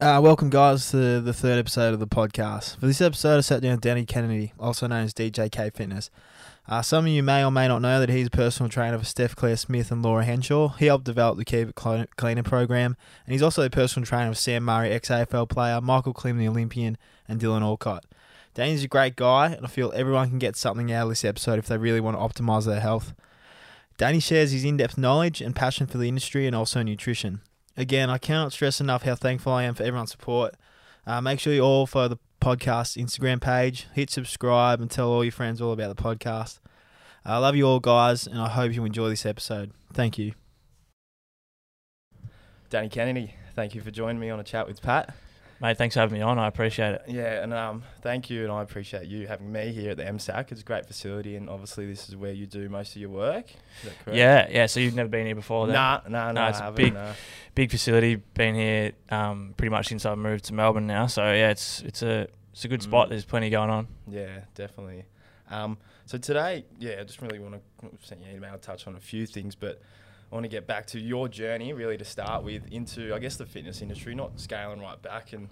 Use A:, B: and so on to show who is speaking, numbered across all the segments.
A: Uh, welcome, guys, to the third episode of the podcast. For this episode, I sat down with Danny Kennedy, also known as DJK Fitness. Uh, some of you may or may not know that he's a personal trainer for Steph Claire Smith and Laura Henshaw. He helped develop the Keep It Cleaner program, and he's also a personal trainer of Sam Murray, ex AFL player, Michael Klim, the Olympian, and Dylan Alcott. Danny's a great guy, and I feel everyone can get something out of this episode if they really want to optimize their health. Danny shares his in depth knowledge and passion for the industry and also nutrition. Again, I cannot stress enough how thankful I am for everyone's support. Uh, make sure you all follow the podcast Instagram page, hit subscribe, and tell all your friends all about the podcast. I love you all, guys, and I hope you enjoy this episode. Thank you.
B: Danny Kennedy, thank you for joining me on a chat with Pat.
C: Mate, thanks for having me on. I appreciate it.
B: Yeah, and um, thank you, and I appreciate you having me here at the MSAC. It's a great facility, and obviously this is where you do most of your work. Is that correct?
C: Yeah, yeah. So you've never been here before, then?
B: Nah, nah, nah.
C: it's
B: I haven't,
C: big.
B: nah.
C: Big facility. Been here um, pretty much since I moved to Melbourne now. So yeah, it's it's a it's a good spot.
B: Mm.
C: There's plenty going on.
B: Yeah, definitely. Um, so today, yeah, I just really want to send you an email, to touch on a few things, but I want to get back to your journey, really, to start with, into I guess the fitness industry, not scaling right back, and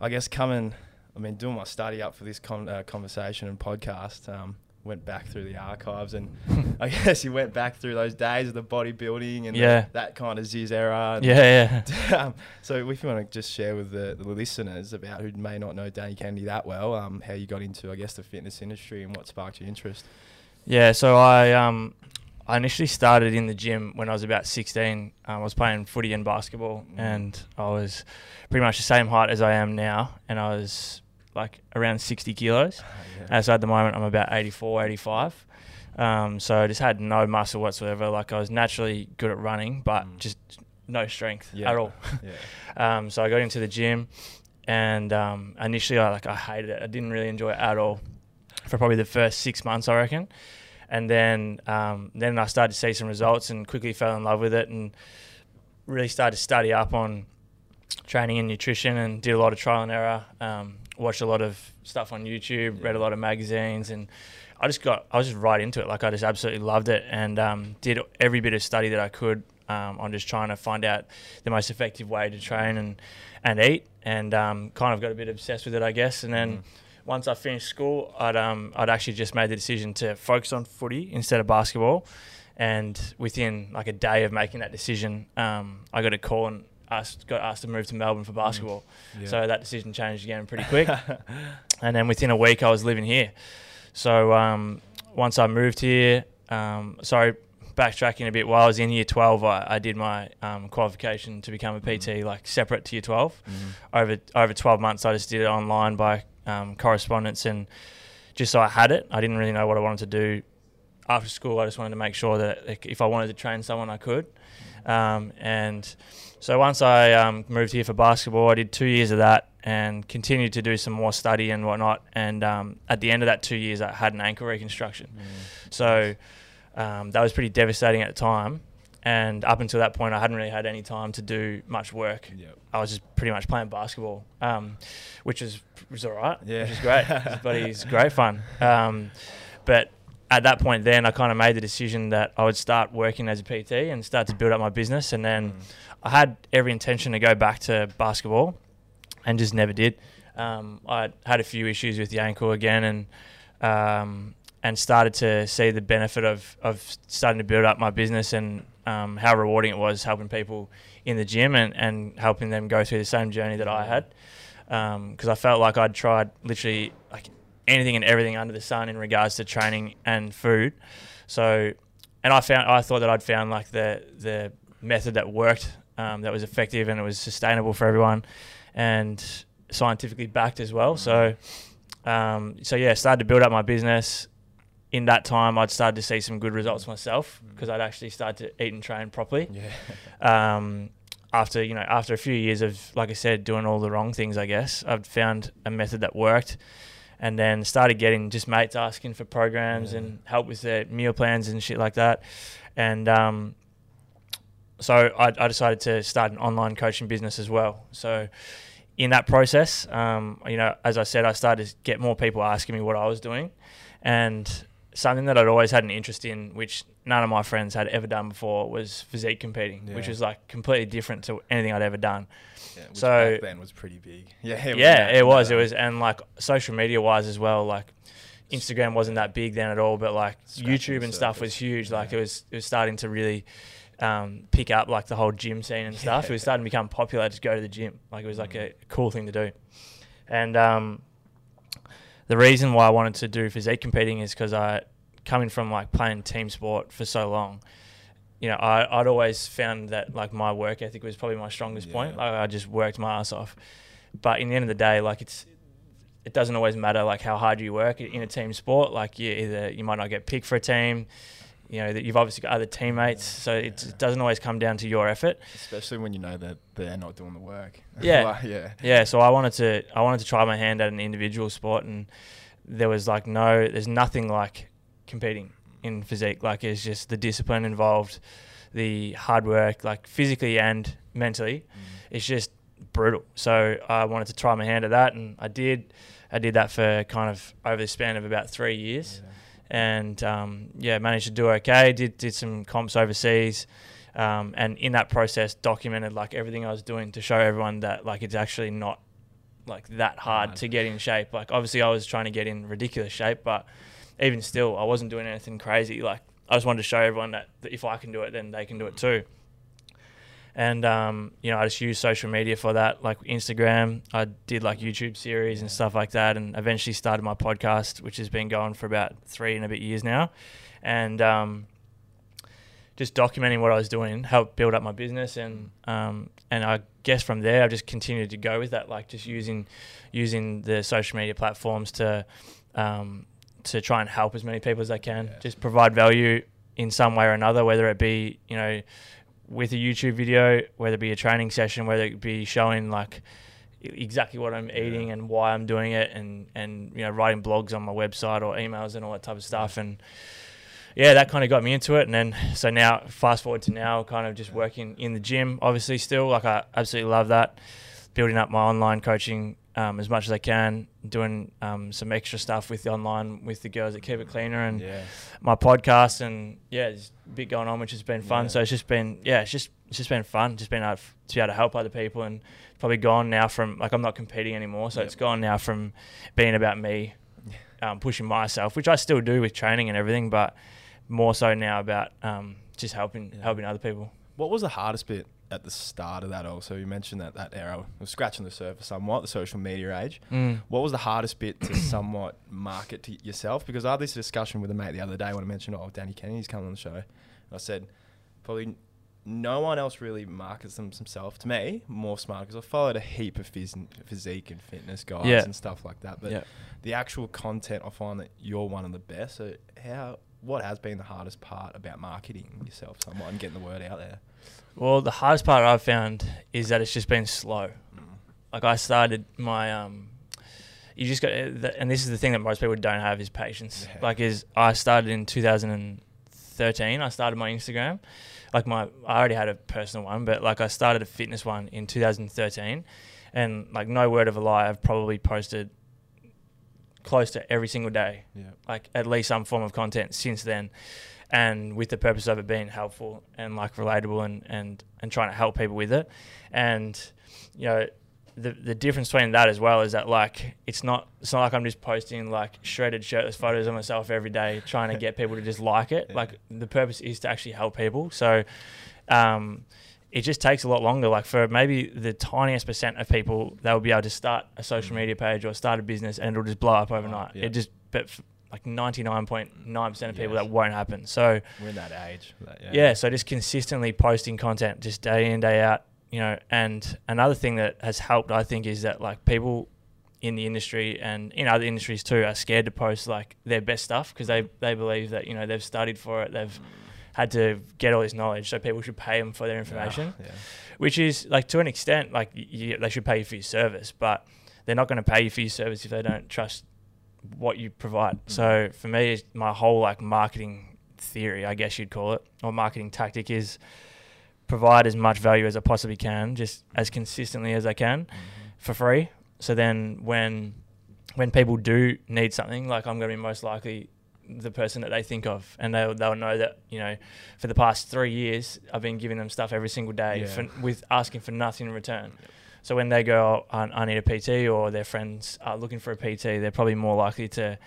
B: I guess coming. I mean, doing my study up for this con- uh, conversation and podcast. Um, went back through the archives, and I guess you went back through those days of the bodybuilding and the- that kind of Zyzz era. and-
C: Yeah, yeah.
B: um, so if you want to just share with the, the listeners about who may not know Danny Kennedy that well, um, how you got into, I guess, the fitness industry and what sparked your interest.
C: Yeah, so I um I initially started in the gym when I was about 16. Um, I was playing footy and basketball,
B: Mm.
C: and I was pretty much the same height as I am now, and I was like around 60 kilos. Uh, so at the moment, I'm about 84, 85. Um, so I just had no muscle whatsoever. Like I was naturally good at running, but
B: Mm.
C: just no strength
B: Yeah.
C: at all.
B: yeah.
C: Um, so I got into the gym, and um, initially I like I hated it. I didn't really enjoy it at all for probably the first six months, I reckon. And then um, then I started to see some results and quickly fell in love with it and really started to study up on training and nutrition and did a lot of trial and error. Um, watched a lot of stuff on YouTube, read a lot of magazines, and I just got I was just right into it. Like I just absolutely loved it and um, did every bit of study that I could um, on just trying to find out the most effective way to train and and eat, and um, kind of got a bit obsessed with it, I guess. And then
B: Mm.
C: Once I finished school, I'd um, I'd actually just made the decision to focus on footy instead of basketball. And within like a day of making that decision, um, I got a call and asked, got asked to move to Melbourne for basketball. So that decision changed again pretty quick. and then within a week, I was living here. So um, once I moved here, um, sorry, backtracking a bit, while I was in year 12, I, I did my um, qualification to become a PT, like separate to year 12.
B: Mhm.
C: Over over 12 months, I just did it online by um, correspondence and just so I had it. I didn't really know what I wanted to do after school. I just wanted to make sure that like, if I wanted to train someone, I could. Um, and so once I um, moved here for basketball, I did two years of that and continued to do some more study and whatnot. And um, at the end of that two years, I had an ankle reconstruction. So um, that was pretty devastating at the time. And up until that point, I hadn't really had any time to do much work.
B: Yeah.
C: I was just pretty much playing basketball, um, which is was all right.
B: Yeah.
C: which is great. But it's great fun. Um, but at that point, then I kind of made the decision that I would start working as a PT and start to build up my business. And then
B: Mm.
C: I had every intention to go back to basketball, and just never did. Um, I had a few issues with the ankle again, and um, and started to see the benefit of of starting to build up my business and um, how rewarding it was helping people in the gym and, and helping them go through the same journey that I had. Because I felt like I'd tried literally like anything and everything under the sun in regards to training and food. So, and I found I thought that I'd found like the the method that worked, um, that was effective and it was sustainable for everyone, and scientifically backed as well. So, um, so yeah, started to build up my business. In that time, I'd started to see some good results myself because I'd actually started to eat and train properly.
B: Yeah.
C: Um, after you know, after a few years of, like I said, doing all the wrong things, I guess I'd found a method that worked, and then started getting just mates asking for programs
B: Yeah.
C: and help with their meal plans and shit like that, and um, so I, I decided to start an online coaching business as well. So in that process, um, you know, as I said, I started to get more people asking me what I was doing, and something that I'd always had an interest in, which none of my friends had ever done before, was physique competing, which was like completely different to anything I'd ever done.
B: Yeah, which
C: So-
B: back then was pretty big. Yeah, it was
C: yeah,
B: mad,
C: it was. It was, and like social media wise as well. Like Instagram wasn't that big then at all, but like
B: Scratching
C: YouTube and stuff was huge. Like
B: Yeah.
C: it was, it was starting to really um, pick up like the whole gym scene and stuff. It was starting to become popular to go to the gym. Like it was like a cool thing to do. And um, the reason why I wanted to do physique competing is because I, coming from like playing team sport for so long, you know, I, I'd always found that like my work ethic was probably my strongest point. Like I just worked my ass off. But in the end of the day, like it's, it doesn't always matter like how hard you work in a team sport. Like you either you might not get picked for a team, you know that you've obviously got other teammates, so it doesn't always come down to your effort.
B: especially when you know that they're not doing the work.
C: Yeah.
B: Like, yeah.
C: Yeah, so I wanted to I wanted to try my hand at an individual sport, and there was like no, there's nothing like competing in physique. Like it's just the discipline involved, the hard work, like physically and mentally. Mm. It's just brutal. So I wanted to try my hand at that, and I did. I did that for kind of over the span of about three years and um, yeah, managed to do okay. Did did some comps overseas, um, and in that process, documented like everything I was doing to show everyone that like it's actually not like that hard to get in shape. Like obviously, I was trying to get in ridiculous shape, but even still, I wasn't doing anything crazy. Like I just wanted to show everyone that, that if I can do it, then they can do it too. And um, you know, I just used social media for that, like Instagram. I did like YouTube series and stuff like that, and eventually started my podcast, which has been going for about three and a bit years now. And um, just documenting what I was doing helped build up my business, and um, and I guess from there I just continued to go with that, like just using using the social media platforms to um, to try and help as many people as I can,
B: Yeah.
C: just provide value in some way or another, whether it be you know with a YouTube video, whether it be a training session, whether it be showing like exactly what I'm eating
B: Yeah.
C: and why I'm doing it, and and you know writing blogs on my website or emails and all that type of stuff, and yeah, that kind of got me into it. And then so now, fast forward to now, kind of just working in the gym. Obviously, still like I absolutely love that, building up my online coaching um, as much as I can, doing um, some extra stuff with the online with the girls at Keep It Cleaner and
B: Yeah.
C: my podcast and yeah, there's a bit going on which has been fun.
B: Yeah.
C: So it's just been yeah, it's just it's just been fun. Just been able to be able to help other people and probably gone now from like I'm not competing anymore. So
B: Yep.
C: it's gone now from being about me, um, pushing myself, which I still do with training and everything, but more so now about um, just helping
B: Yeah.
C: helping other people.
B: What was the hardest bit at the start of that also? You mentioned that that era was scratching the surface somewhat, the social media age.
C: Mm.
B: What was the hardest bit to somewhat market to yourself? Because I had this discussion with a mate the other day when I mentioned, oh, Danny Kennedy's coming on the show. And I said, probably no one else really markets them themselves. To me, more smart because I followed a heap of phys- physique and fitness guys
C: Yeah.
B: and stuff like that. But
C: Yeah.
B: the actual content, I find that you're one of the best. So how, what has been the hardest part about marketing yourself somewhat and getting the word out there?
C: Well, the hardest part I've found is that it's just been slow. Like I started my um, you just got, and this is the thing that most people don't have is patience.
B: Yeah.
C: Like, is I started in 2013. I started my Instagram. Like my, I already had a personal one, but like I started a fitness one in 2013, and like no word of a lie, I've probably posted close to every single day.
B: Yeah.
C: like at least some form of content since then. And with the purpose of it being helpful and like relatable and and and trying to help people with it. And you know the the difference between that as well is that like it's not it's not like I'm just posting like shredded shirtless photos of myself every day trying to get people to just like it.
B: Yeah.
C: like the purpose is to actually help people. So um it just takes a lot longer. Like for maybe the tiniest percent of people, they'll be able to start a social
B: Mm.
C: media page or start a business, and it'll just blow up overnight.
B: yeah.
C: It just, but like ninety nine point nine percent of people,
B: Yes.
C: that won't happen. So
B: We're in that age. That,
C: yeah. so just consistently posting content, just day in day out, you know. And another thing that has helped, I think, is that like people in the industry and in other industries too are scared to post like their best stuff because they they believe that you know they've studied for it, they've had to get all this knowledge, so people should pay them for their information.
B: Yeah.
C: which is like to an extent like you, they should pay you for your service but they're not going to pay you for your service if they don't trust what you provide. Mm. So for me my whole like marketing theory i guess you'd call it or marketing tactic is provide as much value as i possibly can just as consistently as i can mm-hmm. for free. So then when when people do need something like i'm going to be most likely the person that they think of, and they'll they'll know that you know, for the past three years, I've been giving them stuff every single day
B: Yeah.
C: for, with asking for nothing in return. So when they go, oh, I, need a PT, or their friends are looking for a PT, they're probably more likely to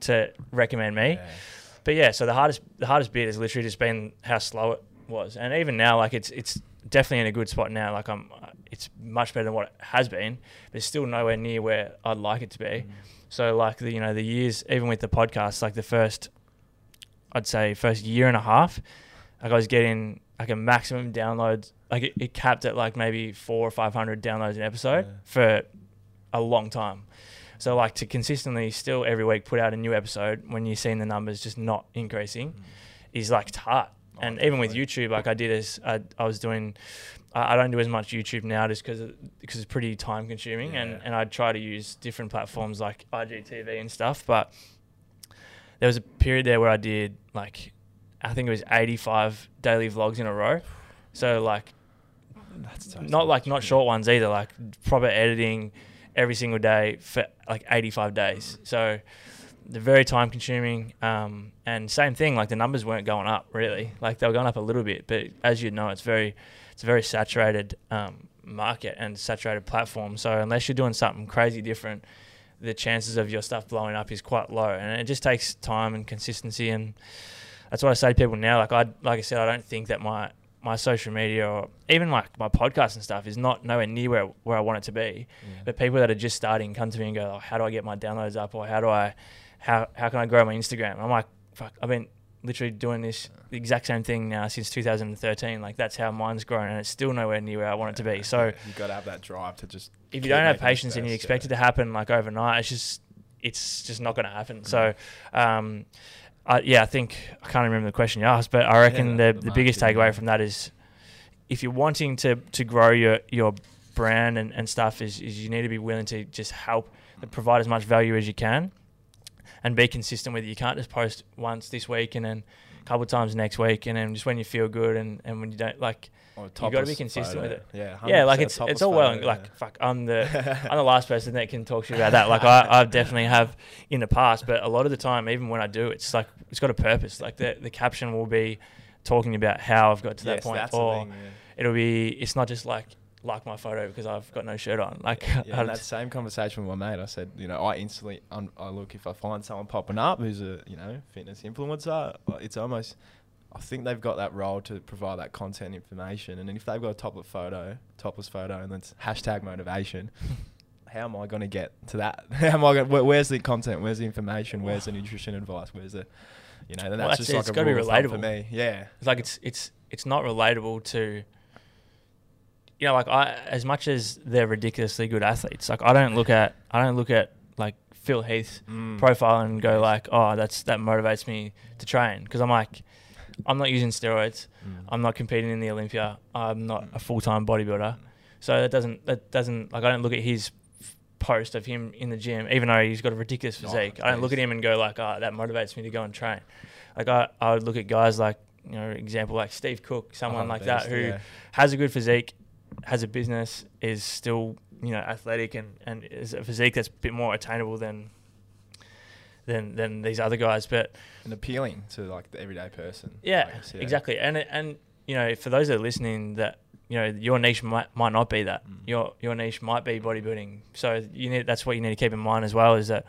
C: to recommend me.
B: Yeah.
C: But yeah, so the hardest the hardest bit has literally just been how slow it was, and even now, like it's it's definitely in a good spot now. Like I'm, it's much better than what it has been, but it's still nowhere near where I'd like it to be. Mm. So like the you know the years, even with the podcast, like the first, I'd say first year and a half, like I was getting like a maximum downloads, like it, it capped at like maybe four or five hundred downloads an episode
B: Yeah.
C: for a long time. So like to consistently still every week put out a new episode when you're seeing the numbers just not increasing mm. is like it's hard.
B: Oh,
C: and even with. YouTube, like I did as I, I was doing, I, I don't do as much YouTube now just because because it's pretty time consuming,
B: Yeah.
C: and and I try to use different platforms like IGTV and stuff. But there was a period there where I did like I think it was 85 daily vlogs in a row. So like
B: That's so
C: not like not short ones either, like proper editing every single day for like 85 days. So they're very time consuming. Um, and same thing, like the numbers weren't going up really. Like they were going up a little bit, but as you know, it's very it's a very saturated um, market and saturated platform. So unless you're doing something crazy different, the chances of your stuff blowing up is quite low. And it just takes time and consistency. And that's what I say to people now. Like I like I said, I don't think that my my social media or even like my podcast and stuff is not nowhere near where, where I want it to be.
B: Yeah.
C: But people that are just starting come to me and go, oh, "How do I get my downloads up?" or "How do I, how how can I grow my Instagram?" I'm like, "Fuck, I've been literally doing this the exact same thing now since 2013. Like that's how mine's grown, and it's still nowhere near where I want it to be." So
B: you got to have that drive to just.
C: if you don't have patience and you expect
B: yeah.
C: it to happen like overnight, it's just it's just not going to happen. So, um, I, yeah, I think I can't remember the question you asked, but I reckon
B: Yeah,
C: the,
B: the
C: the biggest takeaway from that is if you're wanting to to grow your your brand and, and stuff is, is you need to be willing to just help provide as much value as you can and be consistent with it. You can't just post once this week and then a couple of times next week and then just when you feel good and, and when you don't like You gotta be
B: topless
C: consistent with
B: it. Yeah,
C: yeah, like it's it's all well
B: photo,
C: like
B: yeah.
C: fuck I'm the I'm the last person that can talk to you about that. Like I, I definitely have in the past, but a lot of the time, even when I do, it's like it's got a purpose. Like the the caption will be talking about how I've got to that point, or
B: thing, yeah.
C: it'll be it's not just like like my photo because I've got no shirt on. Like
B: Yeah, that same conversation with my mate, I said, you know, I instantly, un- I look if I find someone popping up who's a, you know, fitness influencer, uh, it's almost, I think they've got that role to provide that content information, and then if they've got a topless photo, topless photo, and it's hashtag motivation. How am I going to get to that? How am I going? Where, where's the content? Where's the information? Where's the nutrition advice? Where's the, you know, then
C: Well,
B: that's
C: that's
B: just
C: it,
B: like
C: it's
B: a
C: gotta be
B: relatable for me. Yeah,
C: it's like it's it's it's not relatable to you know like I as much as they're ridiculously good athletes like I don't look at I don't look at like Phil Heath
B: Mm.
C: profile and go like oh that's that motivates me to train. Because I'm like I'm not using steroids.
B: Mm.
C: I'm not competing in the Olympia. I'm not a full-time bodybuilder. So that doesn't that doesn't like I don't look at his post of him in the gym even though he's got a ridiculous
B: Oh,
C: physique. I don't look at him and go like oh that motivates me to go and train. Like I, I would look at guys like you know example like Steve Cook someone
B: Oh,
C: like
B: beast,
C: that who
B: yeah.
C: has a good physique has a business is still you know athletic and and is a physique that's a bit more attainable than than than these other guys but
B: and appealing to like the everyday person.
C: yeah,
B: guess,
C: exactly. And and you know, for those that are listening, that you know, your niche might might not be that.
B: Mm.
C: Your your niche might be bodybuilding. So you need that's what you need to keep in mind as well. Is that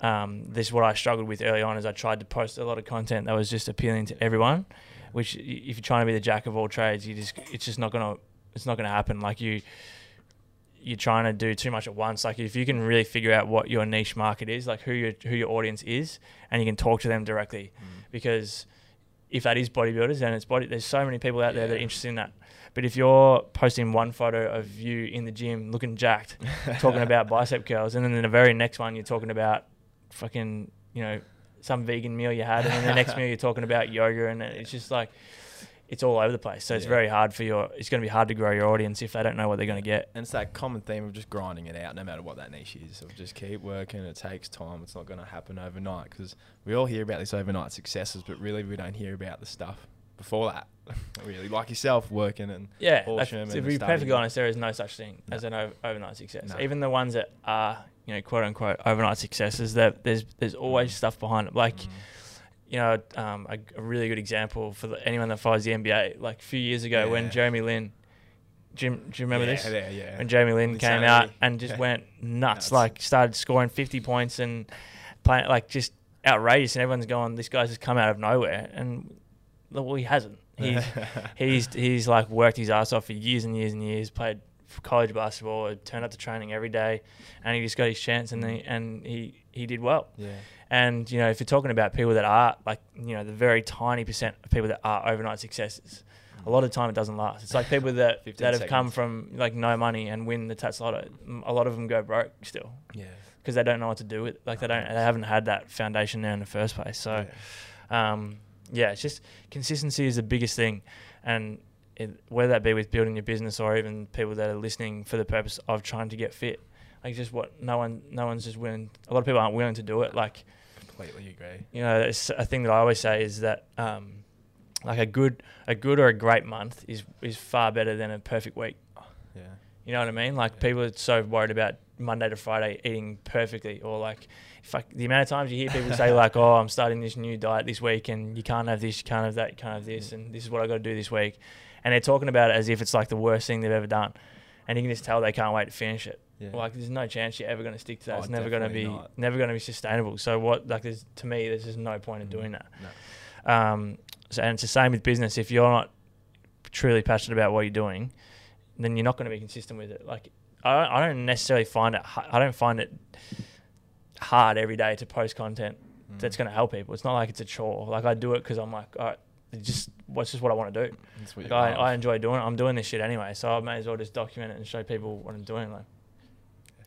C: um, this is what I struggled with early on. Is I tried to post a lot of content that was just appealing to everyone. Which, if you're trying to be the jack of all trades, you just it's just not gonna it's not gonna happen. Like you. You're trying to do too much at once. Like if you can really figure out what your niche market is, like who your who your audience is, and you can talk to them directly,
B: Mm.
C: because if that is bodybuilders, then it's body. There's so many people out there that are interested in that. But if you're posting one photo of you in the gym looking jacked, talking about bicep curls, and then in the very next one you're talking about fucking you know some vegan meal you had, and then the next meal you're talking about yoga, and it's just like it's all over the place. So it's very hard for your. It's going to be hard to grow your audience if they don't know what they're going to get.
B: And it's that common theme of just grinding it out, no matter what that niche is. Of just keep working. It takes time. It's not going to happen overnight because we all hear about these overnight successes, but really we don't hear about the stuff before that. really, like yourself, working and
C: Yeah,
B: Horsham
C: like,
B: and
C: to be perfectly honest, there is no such thing
B: No.
C: as an overnight success.
B: No.
C: Even the ones that are, you know, quote unquote overnight successes, that there's there's always stuff behind it. Like,
B: Mm.
C: You know, um, a, a really good example for the, anyone that follows the NBA. Like a few years ago,
B: Yeah.
C: when Jeremy Lin, do you, do you remember
B: yeah,
C: this?
B: Yeah, yeah.
C: When Jeremy Lin came out and just went nuts,
B: Nuts.
C: like started scoring 50 points and playing like just outrageous, and everyone's going, "This guy's just come out of nowhere," and well, he hasn't. He's he's he's like worked his ass off for years and years and years. Played college basketball, turned up to training every day, and he just got his chance, and he and he he did well.
B: yeah.
C: And you know, if you're talking about people that are like you know the very tiny percent of people that are overnight successes, a lot of time it doesn't last. It's like people that that have come from like no money and win the Tattslotto. A lot of them go broke still
B: Yeah.
C: because they don't know what to do with. it. Like they don't, they haven't had that foundation there in the first place. So um, yeah, it's just consistency is the biggest thing, and it, whether that be with building your business or even people that are listening for the purpose of trying to get fit, like just what no one, no one's just willing. A lot of people aren't willing to do it. Like
B: completely agree.
C: you know, it's a thing that I always say is that um, like a good, a good or a great month is is far better than a perfect week.
B: Yeah.
C: You know what I mean? Like
B: Yeah.
C: people are so worried about Monday to Friday eating perfectly, or like, I, the amount of times you hear people say like, "Oh, I'm starting this new diet this week, and you can't have this, you can't have that, you can't have this, and this is what I got to do this week," and they're talking about it as if it's like the worst thing they've ever done, and you can just tell they can't wait to finish it.
B: Yeah.
C: Like, there's no chance you're ever going to stick to that.
B: Oh,
C: it's never going to be,
B: not.
C: never going to be sustainable. So what? Like, there's to me, there's just no point in
B: Mm.
C: doing that.
B: No.
C: Um, so, and it's the same with business. If you're not truly passionate about what you're doing, then you're not going to be consistent with it. Like, I don't, I don't necessarily find it. I don't find it hard every day to post content that's
B: Mm.
C: going to help people. It's not like it's a chore. Like I do it because I'm like, all right, it's just what's just what I want to do. Like I. I enjoy doing it. I'm doing this shit anyway, so I may as well just document it and show people what I'm doing. Like,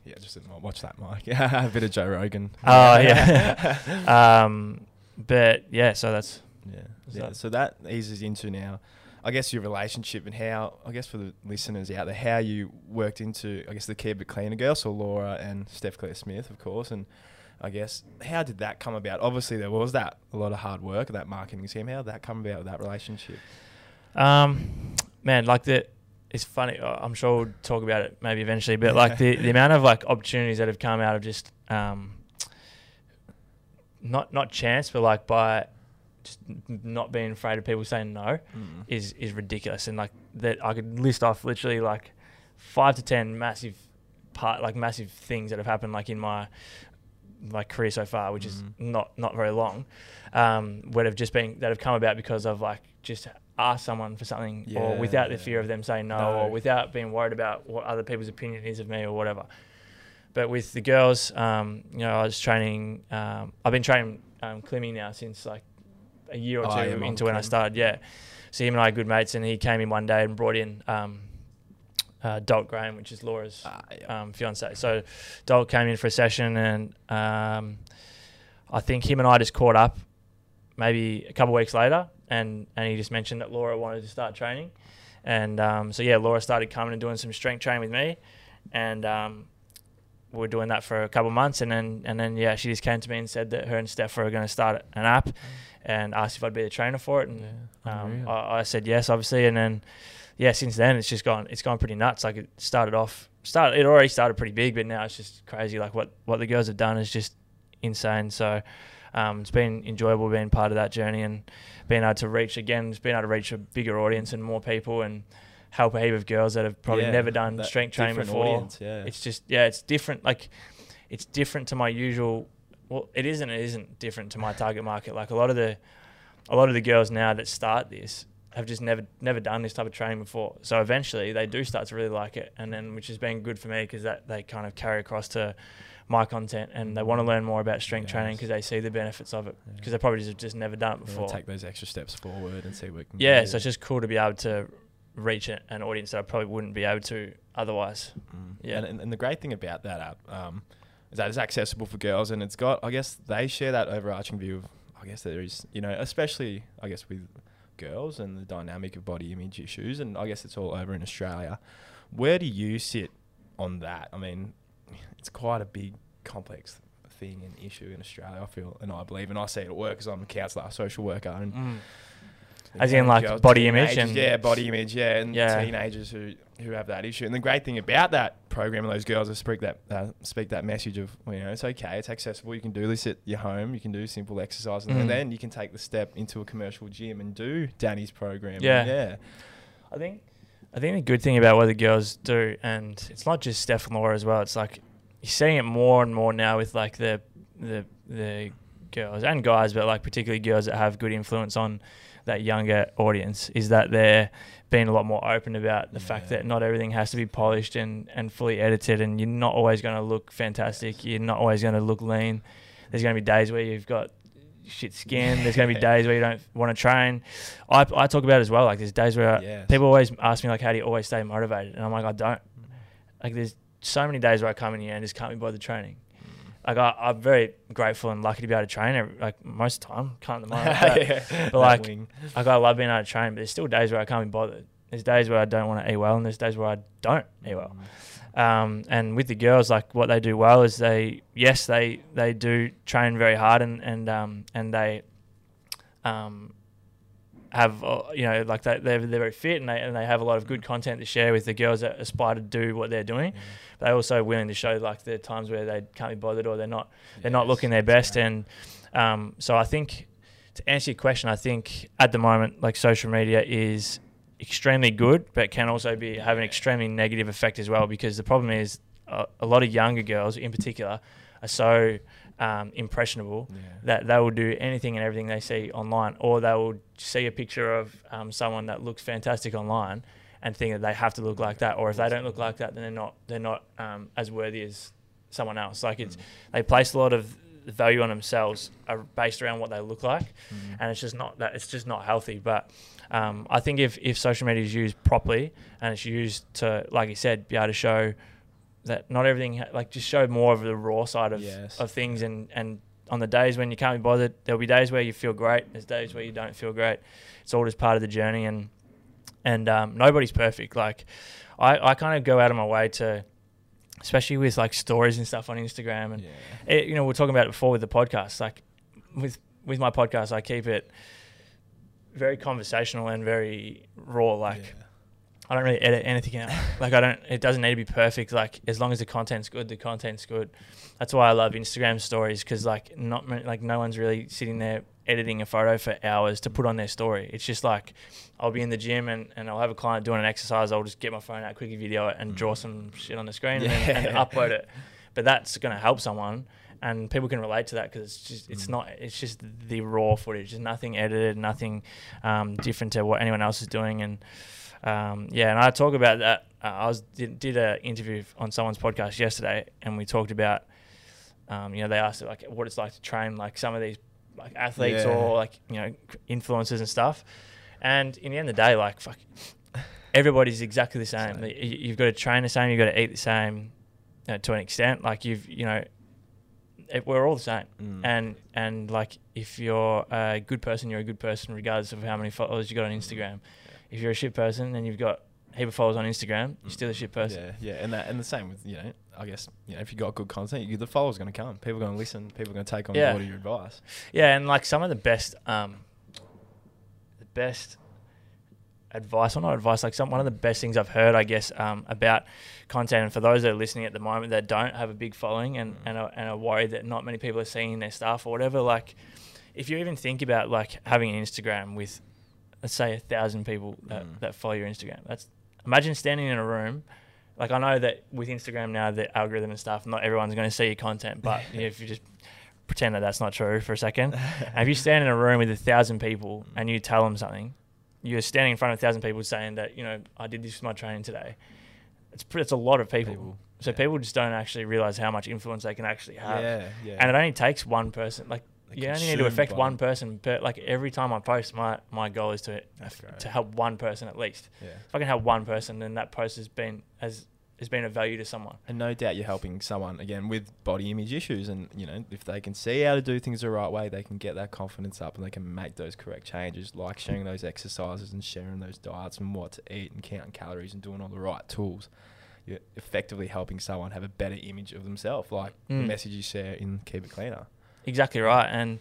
B: Yeah, just watch that, Mike. a bit of Joe Rogan.
C: oh yeah. um, but yeah, so that's
B: yeah. Yeah.
C: that-
B: So that eases into now, I guess, your relationship and how, I guess, for the listeners out there, how you worked into, I guess, the Keep It Cleaner girls, so Laura and Steph Claire Smith, of course, and I guess, how did that come about? Obviously, there was that a lot of hard work, that marketing team. How did that come about with that relationship?
C: Um, man, like the, it's funny. I'm sure we'll talk about it maybe eventually, but like the, the amount of like opportunities that have come out of just um, not not chance, but like by just not being afraid of people saying no
B: Mm.
C: is is ridiculous. And like that, I could list off literally like five to ten massive part, like massive things that have happened like in my my career so far, which is
B: Mhm.
C: not not very long, um, would have just been that have come about because of like just asked someone for something or
B: Yeah,
C: without the fear of them saying no,
B: No.
C: or without being worried about what other people's opinion is of me or whatever. But with the girls, um, you know, I was training. Um, I've been training um, Klimmy now since like a year or
B: Oh,
C: two
B: yeah,
C: into when I started. Yeah, so him and I are good mates, and he came in one day and brought in um, uh, Dolt Graham, which is Laura's
B: Ah, yeah.
C: um, fiance. So Dolt came in for a session, and um, I think him and I just caught up maybe a couple of weeks later, and and he just mentioned that Laura wanted to start training, and um, so yeah, Laura started coming and doing some strength training with me, and um, we were doing that for a couple of months, and then and then yeah, she just came to me and said that her and Steph were going to start an app, and asked if I'd be the trainer for it, and
B: Yeah,
C: um. I, I said yes, obviously, and then yeah, since then it's just gone. It's gone pretty nuts. Like it started off, started it already started pretty big, but now it's just crazy. Like what what the girls have done is just insane. So um, it's been enjoyable being part of that journey and being able to reach again, it's been able to reach a bigger audience and more people and help a heap of girls that have probably
B: Yeah,
C: never done strength training before.
B: audience, yeah.
C: It's just yeah, it's different. Like it's different to my usual. Well, it isn't. It isn't different to my target market. Like a lot of the, a lot of the girls now that start this have just never never done this type of training before. So eventually they do start to really like it, and then which has been good for me because that they kind of carry across to my content and they want to learn more about strength training because they see the benefits of it
B: Yeah.
C: because they probably just, just never done it before.
B: Yeah, take those extra steps forward and see what can
C: Yeah, so it's just cool to be able to reach an audience that I probably wouldn't be able to otherwise.
B: Mm.
C: Yeah.
B: And, and, and the great thing about that app um, is that it's accessible for girls and it's got, I guess, they share that overarching view of, I guess, there is, you know, especially, I guess, with girls and the dynamic of body image issues. And I guess it's all over in Australia. Where do you sit on that? I mean, it's quite a big, complex thing and issue in Australia, I feel, and I believe, and I see it at work because I'm a counsellor, a social worker, and
C: Mm. As in, like,
B: girls,
C: body image and-
B: yeah, body image, yeah, and
C: Yeah.
B: teenagers who who have that issue. And the great thing about that program and those girls is speak that uh, speak that message of you know it's okay, it's accessible. You can do this at your home. You can do simple exercises,
C: Mm.
B: and then you can take the step into a commercial gym and do Danny's program. And
C: Yeah.
B: yeah,
C: I think I think the good thing about what the girls do, and it's not just Steph and Laura as well. It's like you're seeing it more and more now with like the the the girls and guys, but like particularly girls that have good influence on that younger audience. Is that they're being a lot more open about the fact that not everything has to be polished and and fully edited, and you're not always going to look fantastic. You're not always going to look lean. There's going to be days where you've got shit skin. There's going to be days where you don't want to train. I, I talk about it as well. Like there's days where
B: Yes.
C: people always ask me like, how do you always stay motivated? And I'm like, I don't. Like there's so many days where I come in here and just can't be bothered training. Like I, I'm very grateful and lucky to be able to train. Every, like most of the time, can't the moment. but,
B: Yeah,
C: but like,
B: wing.
C: like I love being able to train. But there's still days where I can't be bothered. There's days where I don't want to eat well, and there's days where I don't eat well. Um, and with the girls, like what they do well is they, yes, they they do train very hard and and um, and they um, have uh, you know like they they're, they're very fit and they and they have a lot of good content to share with the girls that aspire to do what they're doing. But they're also willing to show like the times where they can't be bothered or they're not they're not looking their best.
B: right.
C: And um, so I think to answer your question, I think at the moment like social media is extremely good, but can also be have an extremely negative effect as well. Because the problem is a, a lot of younger girls, in particular, are so um, impressionable
B: Yeah.
C: that they will do anything and everything they see online, or they will see a picture of um, someone that looks fantastic online and think that they have to look like that, or if they don't look like that, then they're not they're not um, as worthy as someone else. Like it's they place a lot of value on themselves uh, based around what they look like,
B: Mm.
C: and it's just not that it's just not healthy. But um, I think if if social media is used properly and it's used to, like you said, be able to show that not everything like just show more of the raw side of
B: Yes.
C: of things and and on the days when you can't be bothered there'll be days where you feel great there's days where you don't feel great it's all just part of the journey and and um, nobody's perfect like i i kind of go out of my way to especially with like stories and stuff on instagram and
B: Yeah.
C: it, you know we are talking about it before with the podcast like with with my podcast i keep it very conversational and very raw like
B: Yeah.
C: I don't really edit anything out. like I don't. It doesn't need to be perfect. Like as long as the content's good, the content's good. That's why I love Instagram stories because like not like no one's really sitting there editing a photo for hours to put on their story. It's just like I'll be in the gym and, and I'll have a client doing an exercise. I'll just get my phone out, quickly video it, and draw some shit on the screen and, and upload it. But that's going to help someone. And people can relate to that because it's just it's
B: Mm.
C: not it's just the raw footage. There's nothing edited, nothing um, different to what anyone else is doing, and um, yeah, and I talk about that. Uh, I was did, did an interview on someone's podcast yesterday, and we talked about, um, you know, they asked like what it's like to train like some of these like athletes
B: Yeah.
C: or like you know influencers and stuff. And in the end of the day, like fuck, everybody's exactly the same.
B: Same.
C: You- You've got to train the same. You've got to eat the same, uh, to an extent. Like you've you know, it, we're all the same.
B: Mm.
C: And and like if you're a good person, you're a good person regardless of how many followers you got on Instagram. If you're a shit person, and you've got a heap of followers on Instagram. You're still a shit person.
B: Yeah, yeah, and that and the same with you know, I guess you know, if you've got good content, you, the followers going to come. People are going to listen. People are going to take on
C: Yeah.
B: board your advice.
C: Yeah, and like some of the best, um, the best advice, or not advice, like some one of the best things I've heard, I guess, um, about content. And for those that are listening at the moment that don't have a big following and and are, and are worried that not many people are seeing their stuff or whatever, like if you even think about like having an Instagram with, let's say, a thousand people that,
B: Mm.
C: that follow your Instagram, that's imagine standing in a room. Like I know that with Instagram now, the algorithm and stuff, not everyone's going to see your content, but if you just pretend that that's not true for a second, and if you stand in a room with a thousand people and you tell them something, you're standing in front of a thousand people saying that you know I did this for my training today. It's it's a lot of people.
B: People,
C: So
B: yeah.
C: people just don't actually realize how much influence they can actually have.
B: Yeah, yeah.
C: And it only takes one person. Like you only need to affect one person. But like every time I post, my my goal is to to help one person at least.
B: yeah.
C: If I can help one person, then that post has been has has been of value to someone.
B: And no doubt you're helping someone again with body image issues, and you know if they can see how to do things the right way, they can get that confidence up, and they can make those correct changes, like sharing those exercises and sharing those diets and what to eat and counting calories and doing all the right tools. You're effectively helping someone have a better image of themselves, like the
C: Mm.
B: message you share in Keep It Cleaner.
C: Exactly right, and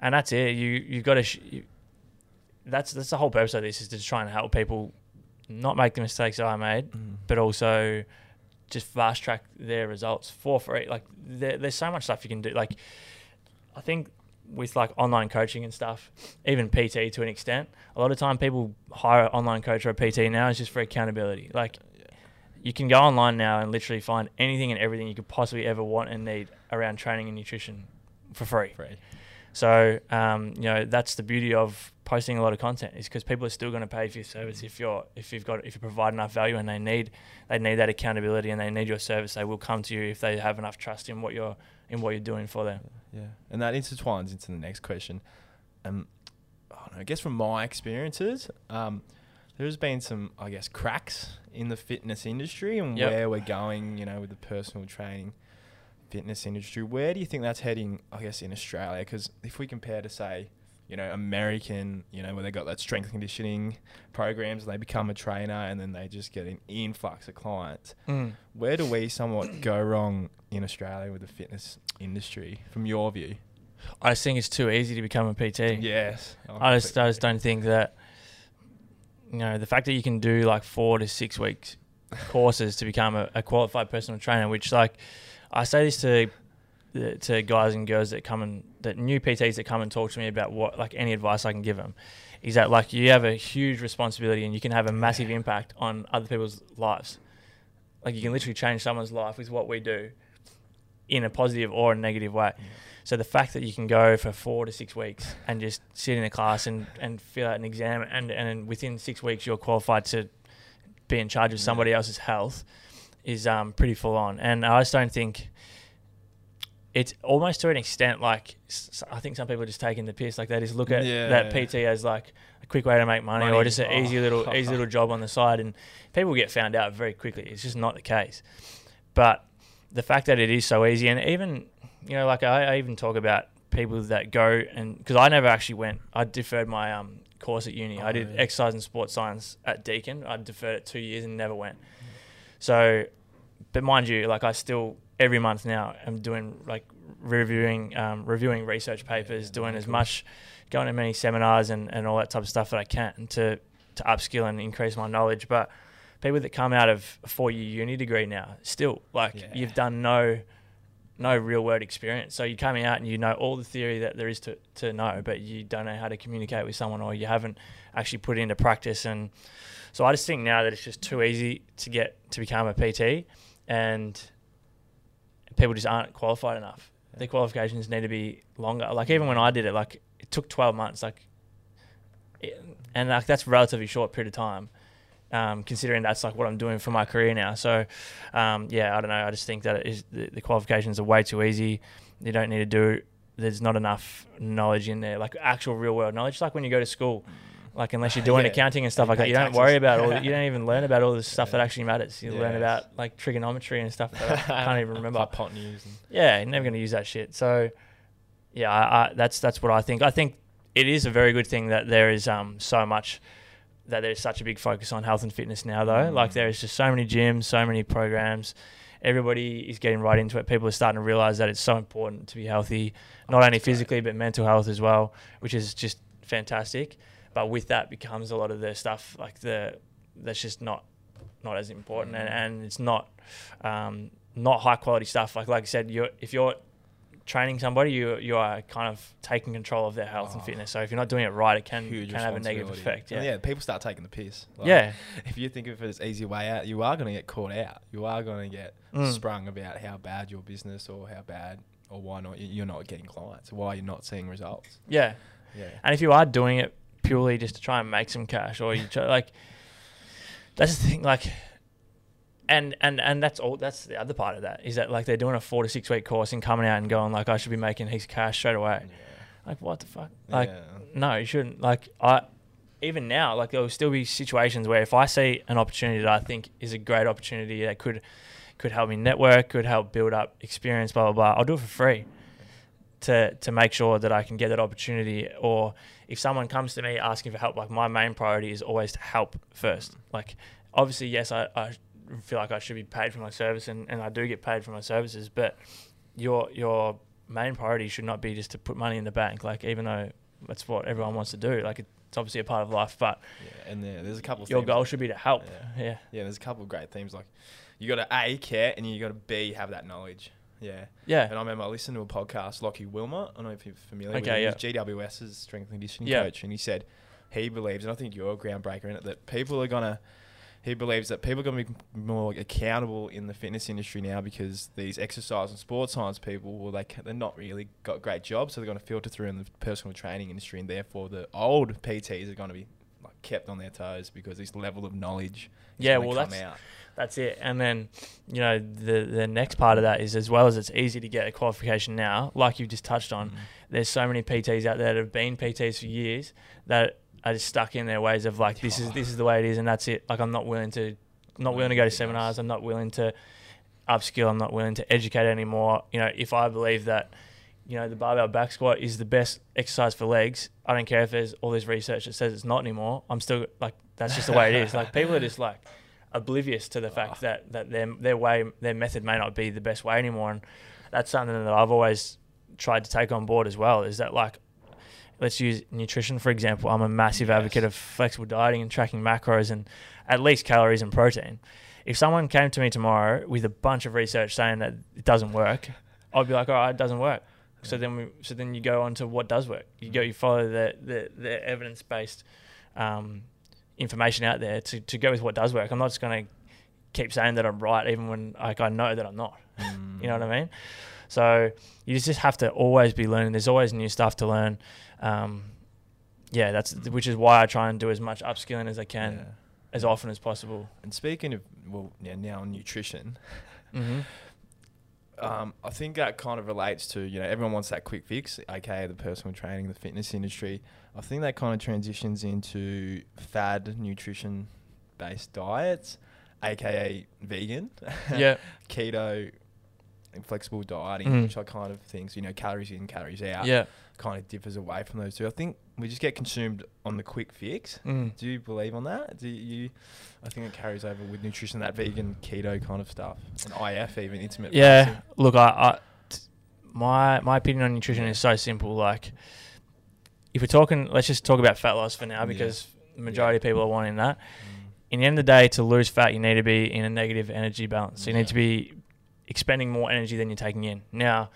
C: and that's it. You you've got to. Sh- you, that's that's the whole purpose of this is to try and help people not make the mistakes that I made, mm. but also just fast track their results for free. Like there, there's so much stuff you can do. Like I think with like online coaching and stuff, even PT to an extent, a lot of time people hire an online coach or a PT now is just for accountability. Like you can go online now and literally find anything and everything you could possibly ever want and need around training and nutrition for free.
B: Free.
C: So um, you know that's the beauty of posting a lot of content is because people are still going to pay for your service if you're if you've got if you provide enough value and they need they need that accountability and they need your service they will come to you if they have enough trust in what you're in what you're doing for them.
B: Yeah, and that intertwines into the next question. Um, I, don't know, I guess from my experiences, um, there's been some, I guess, cracks in the fitness industry and
C: Yep.
B: where we're going. You know, with the personal training fitness industry. Where do you think that's heading? I guess in Australia, because if we compare to say, you know, American, you know, where they got that strength conditioning programs, and they become a trainer, and then they just get an influx of clients. Mm. Where do we somewhat go wrong in Australia with the fitness industry, from your view?
C: I just think it's too easy to become a PT.
B: Yes.
C: Oh, I just I just don't think that you know the fact that you can do like four to six weeks courses to become a, a qualified personal trainer, which like I say this to uh, to guys and girls that come and that new PTs that come and talk to me about what like any advice I can give them is that like you have a huge responsibility and you can have a massive impact on other people's lives. Like you can literally change someone's life with what we do in a positive or a negative way. So the fact that you can go for four to six weeks and just sit in a class and, and fill out an exam and, and within six weeks you're qualified to be in charge of somebody else's health is um, pretty full on. And I just don't think it's almost to an extent like I think some people are just taking the piss. Like they just look at
B: Yeah.
C: that PT as like a quick way to make money, or just an easy
B: Oh.
C: little easy little job on the side. And people get found out very quickly. It's just not the case. But the fact that it is so easy, and even you know, like I, I even talk about people that go and because I never actually went. I deferred my um, course at uni.
B: Oh,
C: I did
B: yeah.
C: exercise and sports science at Deakin. I deferred it two years and never went. So, but mind you, like I still every month now I'm doing like reviewing um, reviewing research papers,
B: Yeah,
C: doing as
B: cool.
C: much, going to many seminars and, and all that type of stuff that I can to to upskill and increase my knowledge. But people that come out of a four year uni degree now, still like
B: Yeah.
C: you've done no no real world experience. So you're coming out and you know all the theory that there is to, to know, but you don't know how to communicate with someone or you haven't actually put it into practice. And so I just think now that it's just too easy to get to become a PT and people just aren't qualified enough. Their qualifications need to be longer. Like even when I did it, like it took 12 months, like, it, and like that's a relatively short period of time. Um, considering that's like what I'm doing for my career now. So, um, yeah, I don't know. I just think that it is the, the qualifications are way too easy. You don't need to do. There's not enough knowledge in there, like actual real world knowledge. Like when you go to school, like unless you're doing
B: Yeah.
C: accounting and stuff like that, you don't worry about all. The, you don't even learn about all the stuff that actually matters. You learn about like trigonometry and stuff that I can't even remember.
B: Hypotenuse. And,
C: Yeah, you're never going to use that shit. So, yeah, I, I, that's that's what I think. I think it is a very good thing that there is um so much that there's such a big focus on health and fitness now. Though,
B: Mm.
C: like there is just so many gyms, so many programs. Everybody is getting right into it. People are starting to realize that it's so important to be healthy, not only
B: that's great.
C: physically but mental health as well, which is just fantastic. But with that becomes a lot of the stuff like the that's just not not as important, and,
B: Mm.
C: and it's not um, not high quality stuff. Like like I said, you're if you're training somebody, you you are kind of taking control of their health and
B: Oh.
C: fitness. So if you're not doing it right, it can
B: huge
C: can have a negative effect.
B: And
C: Yeah,
B: yeah, people start taking the piss. Like,
C: yeah,
B: If you think of it as easy way out, you are going to get caught out. You are going to get
C: Mm.
B: sprung about how bad your business or how bad or why not you're not getting clients, why you're not seeing results.
C: yeah.
B: Yeah.
C: And if you are doing it purely just to try and make some cash, or you try, like, that's the thing. Like, and and and that's all. That's the other part of that is that like they're doing a four to six week course and coming out and going like I should be making heaps of cash straight away. Like what the fuck? Like
B: yeah.
C: no, you shouldn't. Like I, even now, like there will still be situations where if I see an opportunity that I think is a great opportunity that could could help me network, could help build up experience, blah blah blah, I'll do it for free to to make sure that I can get that opportunity. Or if someone comes to me asking for help, like my main priority is always to help first. Like obviously, yes, I, I feel like I should be paid for my service, and, and I do get paid for my services, but your your main priority should not be just to put money in the bank. Like even though that's what everyone wants to do, like it, it's obviously a part of life, but
B: Yeah, and there, there's a couple. Of
C: your
B: themes
C: goal should be to help.
B: Yeah.
C: Yeah.
B: Yeah, there's a couple of great themes like you got to a care and you got to b have that knowledge. Yeah.
C: Yeah.
B: And I remember I listened to a podcast, Lockie Wilmot. I don't know if you're familiar
C: Okay,
B: with him. He's GWS's strength and conditioning
C: Yeah.
B: coach. And he said he believes, and I think you're a groundbreaker in it, that people are going to, he believes that people are going to be more accountable in the fitness industry now because these exercise and sports science people, well, they, ca- they're not really got great jobs. So they're going to filter through in the personal training industry. And therefore, the old PTs are going to be kept on their toes because this level of knowledge
C: Yeah, well, that's-
B: out.
C: That's it. And then, you know, the the next part of that is as well as it's easy to get a qualification now, like you've just touched on,
B: Mm.
C: there's so many PTs out there that have been PTs for years that are just stuck in their ways of like this is this is the way it is and that's it. Like I'm not willing to I'm not willing to go to seminars. I'm not willing to upskill, I'm not willing to educate anymore. You know, if I believe that you know, the barbell back squat is the best exercise for legs. I don't care if there's all this research that says it's not anymore. I'm still like that's just the way it is. Like people are just like oblivious to the fact
B: Ah.
C: that that their their way their method may not be the best way anymore and that's something that I've always tried to take on board as well is that like let's use nutrition for example I'm a massive
B: Yes.
C: advocate of flexible dieting and tracking macros and at least calories and protein if someone came to me tomorrow with a bunch of research saying that it doesn't work I'd be like all right it doesn't work so then we so then you go on to what does work you go you follow the the, the evidence based um, information out there to, to go with what does work. I'm not just going to keep saying that I'm right, even when like I know that I'm not. You know what I mean? So you just have to always be learning. There's always new stuff to learn. Um, yeah, that's which is why I try and do as much upskilling as I can,
B: Yeah.
C: as often as possible.
B: And speaking of, well, yeah, now nutrition,
C: Mm-hmm.
B: Um, I think that kind of relates to, you know, everyone wants that quick fix, aka the personal training, the fitness industry. I think that kind of transitions into fad nutrition based diets, aka vegan,
C: Yeah,
B: keto, flexible dieting,
C: Mm.
B: which I kind of think, you know, calories in, calories out,
C: yeah.
B: kind of differs away from those two. I think we just get consumed on the quick fix.
C: Mm.
B: Do you believe on that? Do you? I think it carries over with nutrition, that vegan keto kind of stuff, and IF even intimate.
C: Yeah, look, I, I t- my my opinion on nutrition is so simple. Like, if we're talking, let's just talk about fat loss for now
B: Yeah.
C: because the majority of people are wanting that.
B: Mm.
C: in the end of the day, to lose fat, you need to be in a negative energy balance. So you
B: Yeah.
C: need to be expending more energy than you're taking in. Now,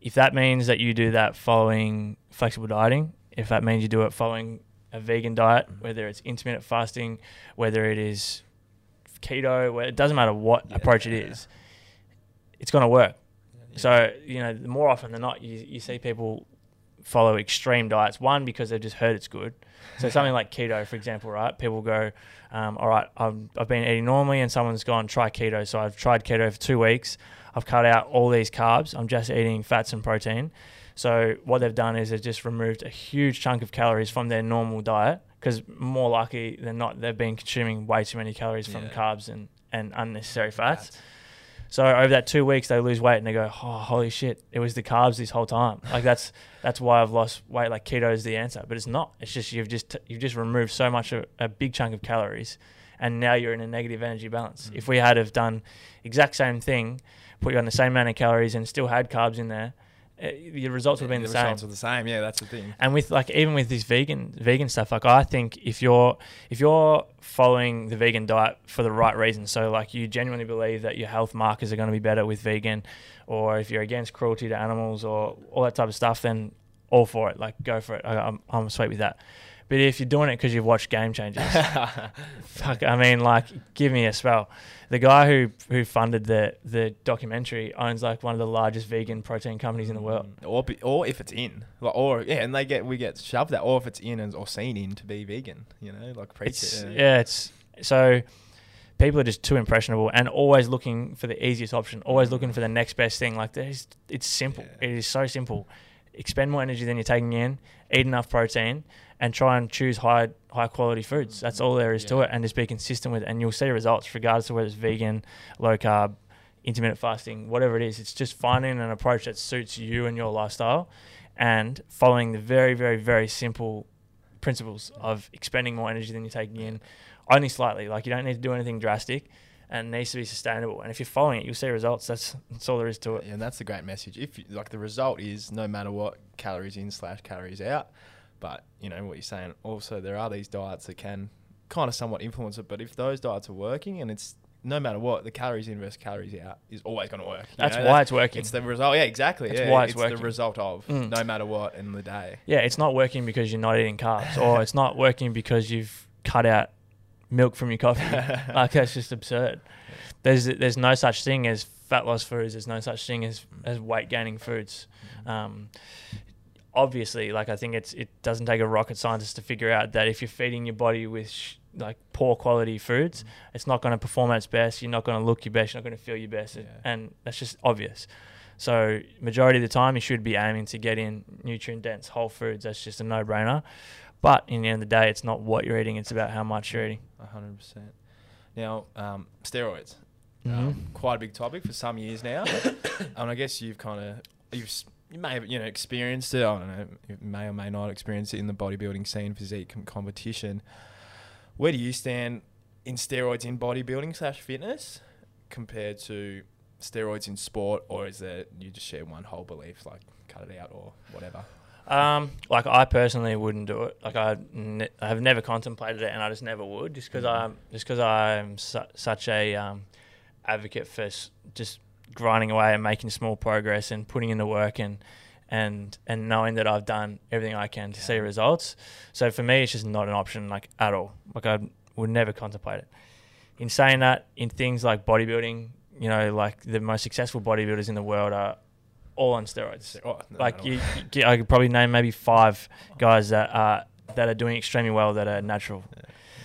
C: if that means that you do that following flexible dieting, if that means you do it following a vegan diet,
B: Mhm.
C: whether it's intermittent fasting, whether it is keto, where it doesn't matter what approach it
B: Yeah.
C: is, it's going to work.
B: Yeah.
C: So, you know, more often than not, you, you see people follow extreme diets. One, because they've just heard it's good. So something like keto, for example, right? People go, um, all right, I'm, I've been eating normally and someone's gone, try keto. So I've tried keto for two weeks. I've cut out all these carbs. I'm just eating fats and protein. So what they've done is they've just removed a huge chunk of calories from their normal diet because more likely than not, they've been consuming way too many calories from
B: Yeah.
C: carbs and, and unnecessary fats. So over that two weeks, they lose weight and they go, "Oh, holy shit! It was the carbs this whole time." Like that's that's why I've lost weight. Like keto is the answer, but it's not. It's just you've just you've just removed so much of a big chunk of calories, and now you're in a negative energy balance.
B: Mm.
C: If we had have done exact same thing, put you on the same amount of calories and still had carbs in there, Uh, the results would have been
B: the
C: the, same.
B: results are the same. Yeah, that's the thing.
C: And with like even with this vegan vegan stuff, like I think if you're if you're following the vegan diet for the right reasons, so like you genuinely believe that your health markers are going to be better with vegan, or if you're against cruelty to animals or all that type of stuff, then all for it. Like go for it. I, I'm I'm sweet with that. But if you're doing it because you've watched Game Changers, fuck, I mean, like, give me a spell. The guy who who funded the the documentary owns like one of the largest vegan protein companies in the world.
B: Mm. or be, or if it's in, like, or yeah, and they get we get shoved that, or if it's in and or seen in to be vegan, you know, like preach
C: It's
B: it.
C: yeah, it's so people are just too impressionable and always looking for the easiest option, always looking for the next best thing. Like there's, it's simple.
B: Yeah.
C: It is so simple. Expend more energy than you're taking in, eat enough protein, and try and choose high high quality foods. That's all there is to it, and just be consistent with it, and you'll see results regardless of whether it's vegan, low carb, intermittent fasting, whatever it is. It's just finding an approach that suits you and your lifestyle, and following the very very very simple principles of expending more energy than you're taking in, only slightly. Like you don't need to do anything drastic, and needs to be sustainable. And if you're following it, you'll see results. That's that's all there is to it.
B: Yeah, and that's the great message. If you, like the result is no matter what calories in slash calories out, But you know what you're saying. Also, there are these diets that can kind of somewhat influence it. But if those diets are working, and it's no matter what, the calories in versus calories out is always going to work.
C: That's
B: know?
C: why it's working.
B: It's the result. Yeah, exactly.
C: That's
B: yeah,
C: why it's
B: the
C: working.
B: result of
C: Mm.
B: no matter what in the day.
C: yeah, it's not working because you're not eating carbs, or it's not working because you've cut out milk from your coffee. like that's just absurd. There's there's no such thing as fat loss foods. There's no such thing as as weight gaining foods. Um, obviously, like I think it's it doesn't take a rocket scientist to figure out that if you're feeding your body with sh- like poor quality foods, it's not going to perform at its best. You're not going to look your best. You're not going to feel your best,
B: Yeah.
C: and that's just obvious. So majority of the time, you should be aiming to get in nutrient dense whole foods. That's just a no brainer. But in the end of the day, it's not what you're eating; it's about how much you're eating.
B: Hundred percent. Now, um, steroids.
C: Mm-hmm.
B: Um, quite a big topic for some years now, and I guess you've kind of you've you may have you know experienced it. I don't know, you may or may not experience it in the bodybuilding scene, physique com- competition. Where do you stand in steroids in bodybuilding slash fitness compared to steroids in sport, or is it you just share one whole belief like cut it out or whatever?
C: Um, like I personally wouldn't do it. Like I, ne- I have never contemplated it, and I just never would. Just because
B: Mhm.
C: I'm, just because I'm su- such a um, advocate for s- just grinding away and making small progress and putting in the work and and and knowing that I've done everything I can to see results. So for me, it's just not an option, like at all. Like I would never contemplate it. In saying that, in things like bodybuilding, you know, like the most successful bodybuilders in the world are all on steroids
B: Oh, no,
C: like you, you- I could probably name maybe five guys that are that are doing extremely well that are natural,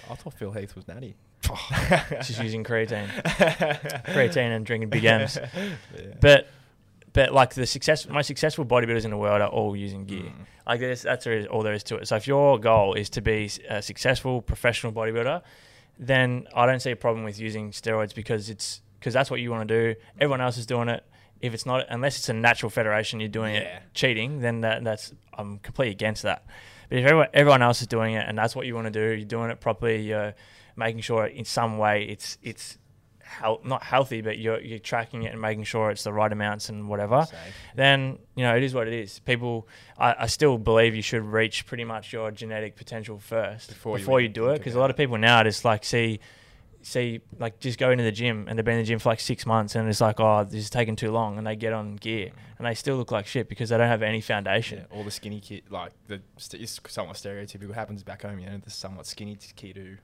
B: I thought Phil Heath was natty.
C: Just using creatine, creatine and drinking big M's.
B: Yeah.
C: But but like the success, most successful bodybuilders in the world are all using gear.
B: Mm.
C: Like this, that's all there is to it. So if your goal is to be a successful professional bodybuilder, then I don't see a problem with using steroids because it's because that's what you want to do. Everyone else is doing it. If it's not, unless it's a natural federation, you're doing
B: Yeah.
C: it cheating. Then that, that's I'm completely against that. But if everyone, everyone else is doing it and that's what you want to do, you're doing it properly. You're making sure in some way it's it's health, not healthy, but you're you're tracking it and making sure it's the right amounts and whatever
B: Safe.
C: then you know it is what it is. People, I, I still believe you should reach pretty much your genetic potential first
B: Before
C: before,
B: you
C: you, do it. Because a lot of people now just like see, see like just go into the gym and they've been in the gym for like six months and it's like oh this is taking too long and they get on gear mm. and they still look like shit because they don't have any foundation.
B: Yeah, all the skinny kid, like the somewhat stereotypical happens back home. You know, the somewhat skinny kid who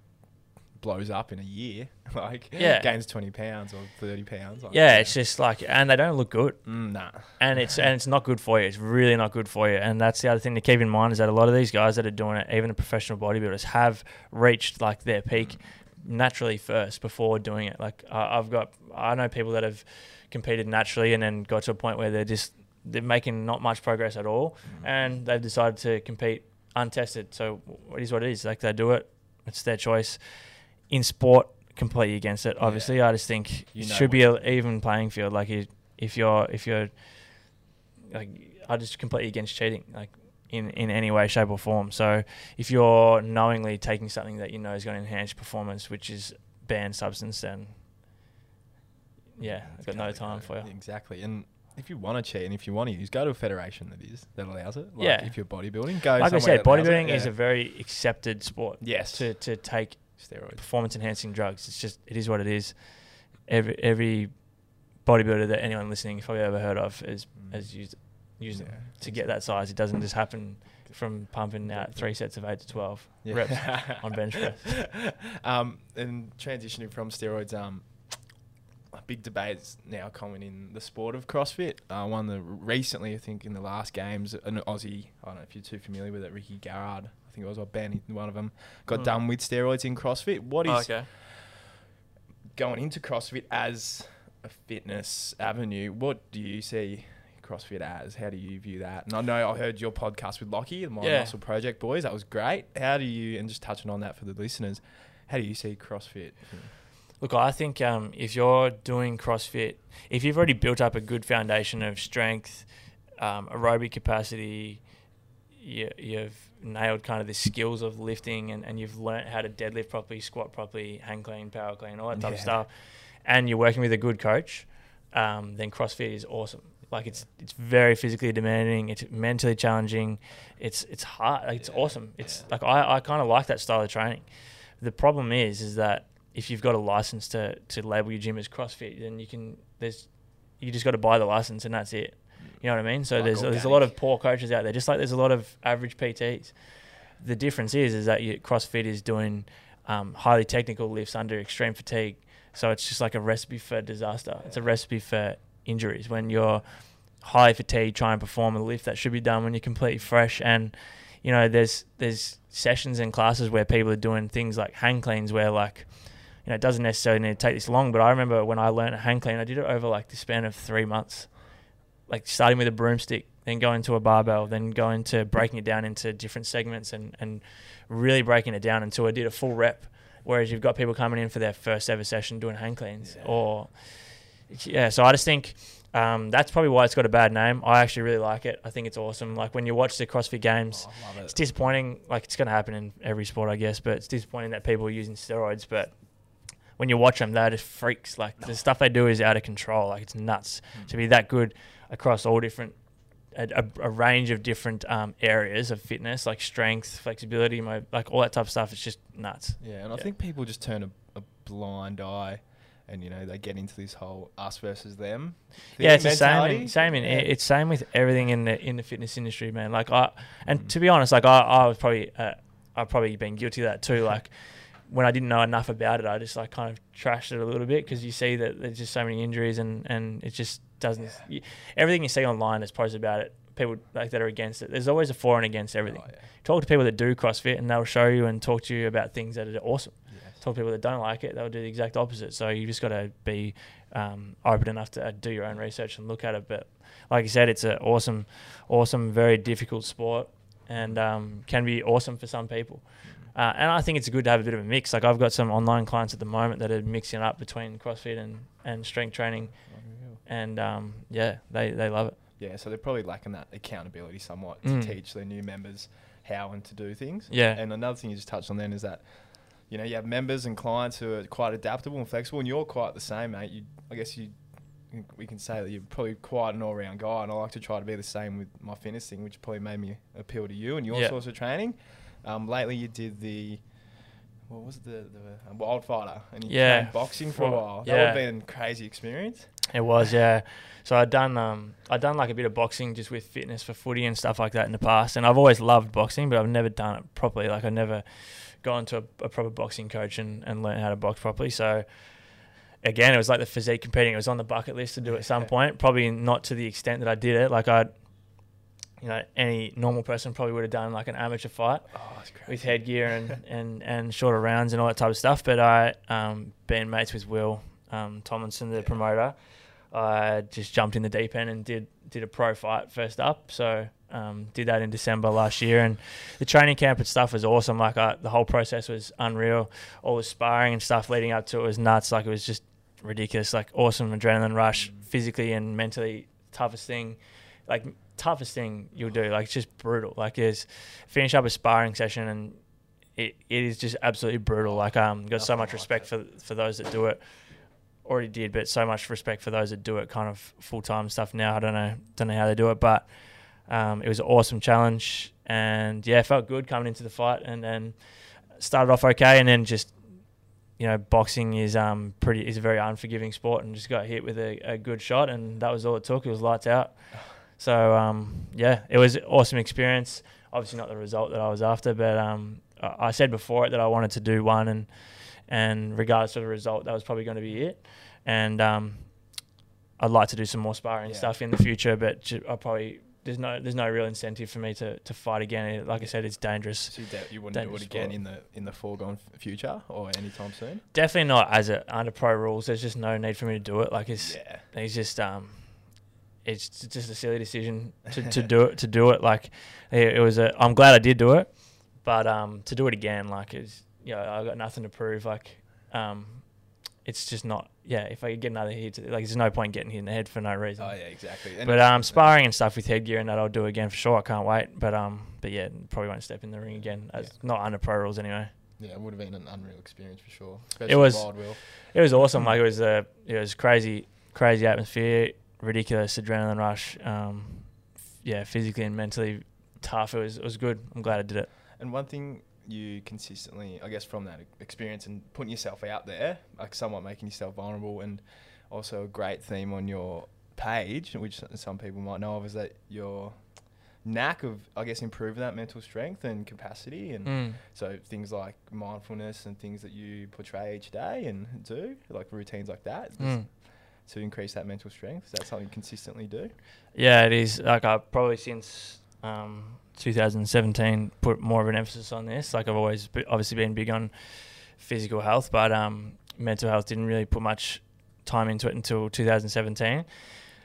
B: blows up in a year, like
C: Yeah.
B: gains twenty pounds or thirty pounds. Like,
C: Yeah, it's just like and they don't look good.
B: mm, nah.
C: and it's and it's not good for you. It's really not good for you. And that's the other thing to keep in mind is that a lot of these guys that are doing it, even the professional bodybuilders, have reached like their peak naturally first before doing it. Like I I've got, I know people that have competed naturally and then got to a point where they're just they're making not much progress at all, and they've decided to compete untested. So it is what it is. Like they do it, it's their choice. In sport, completely against it. Obviously, I just think
B: You
C: it
B: know
C: should be an even playing field. Like you, if you're if you're like I just completely against cheating, like in in any way, shape, or form. So if you're knowingly taking something that you know is going to enhance performance, which is banned substance, then yeah, I've got no time
B: go.
C: for you.
B: Exactly, and. If you want to cheat and if you want to use, go to a federation that is that allows it. Like
C: Yeah.
B: If you're bodybuilding, go.
C: Like I said,
B: allows it.
C: bodybuilding is a very accepted sport
B: yes.
C: to to take
B: steroids.
C: performance enhancing drugs. It's just it is what it is. Every every bodybuilder that anyone listening probably ever heard of has
B: Mm.
C: has used used
B: Yeah.
C: to get that size. It doesn't just happen from pumping out three sets of eight to twelve reps on bench press.
B: um, and transitioning from steroids, um, a big debate is now common in the sport of CrossFit. Uh, one that recently, I think, in the last games, an Aussie, I don't know if you're too familiar with it, Ricky Garard, think it was, or Ben, one of them, got
C: Mm.
B: done with steroids in CrossFit. What is
C: okay.
B: going into CrossFit as a fitness avenue? What do you see CrossFit as? How do you view that? And I know I heard your podcast with Lockie, the My
C: Yeah.
B: Muscle Project boys. That was great. How do you, and just touching on that for the listeners, how do you see CrossFit?
C: Look, I think um, if you're doing CrossFit, if you've already built up a good foundation of strength, um, aerobic capacity, you, you've nailed kind of the skills of lifting and, and you've learnt how to deadlift properly, squat properly, hang clean, power clean, all that type of stuff, and you're working with a good coach, um, then CrossFit is awesome. Like it's it's very physically demanding. It's mentally challenging. It's it's hard. Like, it's
B: Yeah.
C: awesome. It's like I, I kind of like that style of training. The problem is is that if you've got a license to to label your gym as CrossFit, then you can there's you just got to buy the license and that's it. You know what I mean? So
B: Like
C: there's there's a lot of poor coaches out there, just like there's a lot of average PTs. The difference is is that you, CrossFit is doing um, highly technical lifts under extreme fatigue. So it's just like a recipe for disaster. It's a recipe for injuries when you're high fatigued trying to perform a lift that should be done when you're completely fresh. And you know, there's there's sessions and classes where people are doing things like hang cleans where like you know, it doesn't necessarily need to take this long, but I remember when I learned a hang clean, I did it over like the span of three months. Like starting with a broomstick, then going to a barbell, then going to breaking it down into different segments and, and really breaking it down until I did a full rep. Whereas you've got people coming in for their first ever session doing hang cleans
B: Yeah.
C: or yeah, so I just think um, that's probably why it's got a bad name. I actually really like it. I think it's awesome. Like when you watch the CrossFit Games,
B: Oh, I love
C: it's disappointing. Like it's going to happen in every sport, I guess. But it's disappointing that people are using steroids. But when you watch them, they're just freaks. Like the stuff they do is out of control. Like it's nuts
B: Mm.
C: to be that good across all different. A, a, a range of different um, areas of fitness, like strength, flexibility, mo- like all that type of stuff. It's just nuts.
B: Yeah, and I think people just turn a, a blind eye, and you know they get into this whole us versus them.
C: yeah, it's the same. In, same in
B: Yeah.
C: it's same with everything in the in the fitness industry, man. Like I, and
B: Mm.
C: to be honest, like I, I was probably uh, I've probably been guilty of that too. Like when I didn't know enough about it, I just like kind of trashed it a little bit because you see that there's just so many injuries and and it's just doesn't. You, everything you see online that's posted about it, people like that are against it. There's always a for and against everything.
B: Oh, yeah.
C: Talk to people that do CrossFit and they'll show you and talk to you about things that are awesome
B: Yes.
C: talk to people that don't like it, they'll do the exact opposite. So you just got to be um, open enough to uh, do your own research and look at it. But like you said, it's an awesome, awesome, very difficult sport, and um, can be awesome for some people. Uh, and I think it's good to have a bit of a mix. Like I've got some online clients at the moment that are mixing up between CrossFit and, and strength training,
B: Unreal.
C: And um, yeah, they, they love it.
B: Yeah, so they're probably lacking that accountability somewhat
C: Mm.
B: to teach their new members how and to do things.
C: Yeah.
B: And another thing you just touched on then is that, you know, you have members and clients who are quite adaptable and flexible, and you're quite the same, mate. You, I guess you, we can say that you're probably quite an all-round guy, and I like to try to be the same with my fitness thing, which probably made me appeal to you and your
C: Yeah.
B: sorts of training. Um, lately, you did the. What was it, the, the um, wildfighter? And you
C: Yeah.
B: trained boxing for a while. That
C: yeah.
B: would have been a crazy experience.
C: It was, yeah. So I'd done um I'd done like a bit of boxing just with fitness for footy and stuff like that in the past, and I've always loved boxing, but I've never done it properly. Like I've never gone to a, a proper boxing coach and, and learned how to box properly. So again, it was like the physique competing. It was on the bucket list to do at some point. Probably not to the extent that I did it. Like I, you know, any normal person probably would have done like an amateur fight
B: Oh,
C: with headgear and, and, and shorter rounds and all that type of stuff. But I, um, being mates with Will um, Tomlinson, the
B: Yeah.
C: promoter, I just jumped in the deep end and did did a pro fight first up. So um, did that in December last year, and the training camp and stuff was awesome. Like I, the whole process was unreal. All the sparring and stuff leading up to it was nuts. Like it was just ridiculous. Like awesome adrenaline rush, physically and mentally toughest thing. Like toughest thing you'll do. Like it's just brutal. Like is finish up a sparring session and it, it is just absolutely brutal. Like um, got so much
B: like
C: respect for for those that do it. Already did, but so much respect for those that do it kind of full time stuff now. I don't know, don't know how they do it, but um, it was an awesome challenge, and yeah, felt good coming into the fight, and then started off okay, and then just you know, boxing is um pretty is a very unforgiving sport, and just got hit with a, a good shot, and that was all it took. It was lights out. So um, yeah, it was an awesome experience. Obviously not the result that I was after, but um, I said before it that I wanted to do one, and and regardless of the result, that was probably going to be it. And um, I'd like to do some more sparring
B: Yeah.
C: stuff in the future, but ju- I probably there's no there's no real incentive for me to, to fight again. Like I said, it's dangerous.
B: So you, de- you wouldn't do it again
C: sport.
B: in the in the foregone f- future or anytime soon.
C: Definitely not as a under pro rules. There's just no need for me to do it. Like it's
B: Yeah,
C: He's just um, it's just a silly decision to, to do it. To do it, like it, it was a. I'm glad I did do it, but um, to do it again, like is you know, I got nothing to prove. Like um, it's just not. Yeah, if I could get another hit, like there's no point getting hit in the head for no reason.
B: oh yeah, exactly. And
C: But um, sparring and stuff with headgear and that I'll do again for sure. I can't wait. But um, but yeah, probably won't step in the ring again. As,
B: Yeah.
C: Not under pro rules anyway.
B: Yeah, it would have been an unreal experience for sure.
C: It was-. It was awesome. Like it was a, it was crazy, crazy atmosphere. Ridiculous adrenaline rush. Um, f- yeah, physically and mentally tough. It was it was good. I'm glad I did it.
B: And one thing you consistently, I guess, from that experience and putting yourself out there, like somewhat making yourself vulnerable, and also a great theme on your page, which some people might know of, is that your knack of, I guess, improving that mental strength and capacity, and
C: Mm.
B: so things like mindfulness and things that you portray each day and do, like routines like that.
C: Mm.
B: To increase that mental strength. Is that something you consistently do?
C: Yeah, it is. Like I've probably since um, 2017 put more of an emphasis on this. Like I've always be, obviously been big on physical health, but um, mental health didn't really put much time into it until 2017.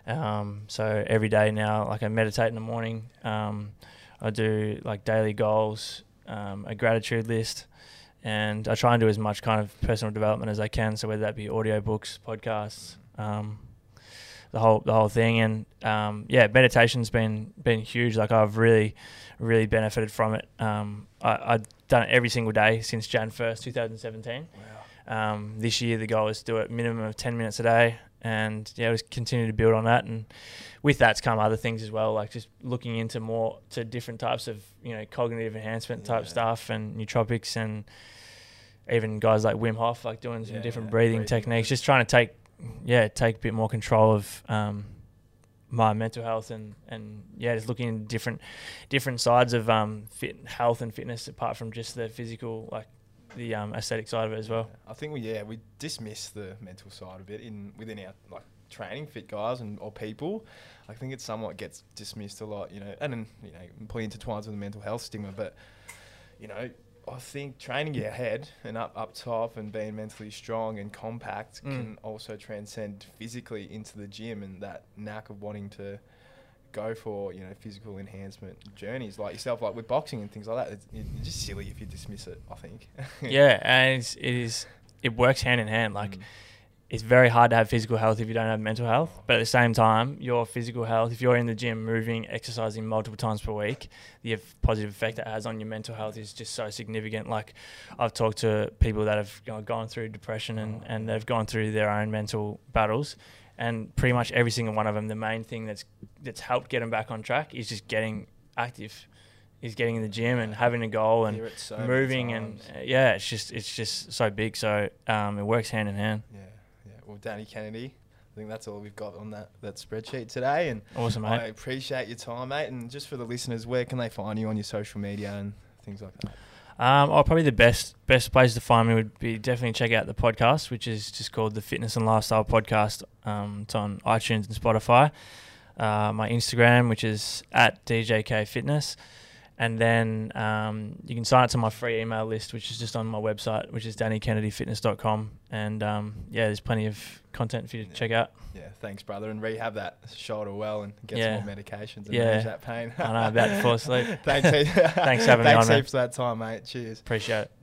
C: Um, so every day now, like I meditate in the morning. Um, I do like daily goals, um, a gratitude list, and I try and do as much kind of personal development as I can. So whether that be audiobooks, podcasts, um, the whole the whole thing, and um, yeah, meditation's been been huge. Like I've really really benefited from it. Um, I, I've done it every single day since Jan first, 2017.
B: Wow.
C: Um, this year the goal is to do it minimum of 10 minutes a day and yeah just continue to build on that and with that's come other things as well like just looking into more to different types of you know cognitive enhancement type
B: Yeah.
C: stuff and nootropics and even guys like Wim Hof like doing some
B: Yeah,
C: different breathing,
B: breathing
C: techniques just trying to take yeah take a bit more control of um, my mental health and and yeah just looking at different different sides of um, fit health and fitness apart from just the physical like the um, aesthetic side of it as well
B: I think we yeah we dismiss the mental side a bit in within our like training fit guys and or people. I think it somewhat gets dismissed a lot, you know, and then you know completely intertwines with the mental health stigma. But you know, I think training your head and up up top and being mentally strong and compact
C: Mm.
B: can also transcend physically into the gym and that knack of wanting to go for you know physical enhancement journeys like yourself like with boxing and things like that it's, it's just silly if you dismiss it i think
C: yeah and it's, it is it works hand in hand like
B: Mm.
C: It's very hard to have physical health if you don't have mental health. But at the same time, your physical health, if you're in the gym moving, exercising multiple times per week, the positive effect it has on your mental health is just so significant. Like I've talked to people that have you know, gone through depression and, and they've gone through their own mental battles. And pretty much every single one of them, the main thing that's that's helped get them back on track is just getting active, is getting in the gym and having a goal and
B: so
C: moving and yeah, it's just it's just so big. So um, it works hand in hand.
B: yeah, Well, Danny Kennedy, I think that's all we've got on that, that spreadsheet today. And
C: Awesome, mate.
B: I appreciate your time, mate. And just for the listeners, where can they find you on your social media and things like that?
C: Um, oh, probably the best best place to find me would be definitely check out the podcast, which is just called the Fitness and Lifestyle Podcast. Um, it's on iTunes and Spotify. Uh, my Instagram, which is at DJK Fitness, and then um, you can sign up to my free email list, which is just on my website, which is dannykennedyfitness.com. And um, yeah, there's plenty of content for you to
B: Yeah.
C: check out.
B: Yeah, thanks, brother. And rehab that shoulder well and get
C: Yeah.
B: some more medications and
C: Yeah.
B: manage that pain.
C: I know, about to fall asleep.
B: thanks,
C: Thanks for having me
B: thanks
C: on, man.
B: heaps for that time, mate. Cheers.
C: Appreciate it.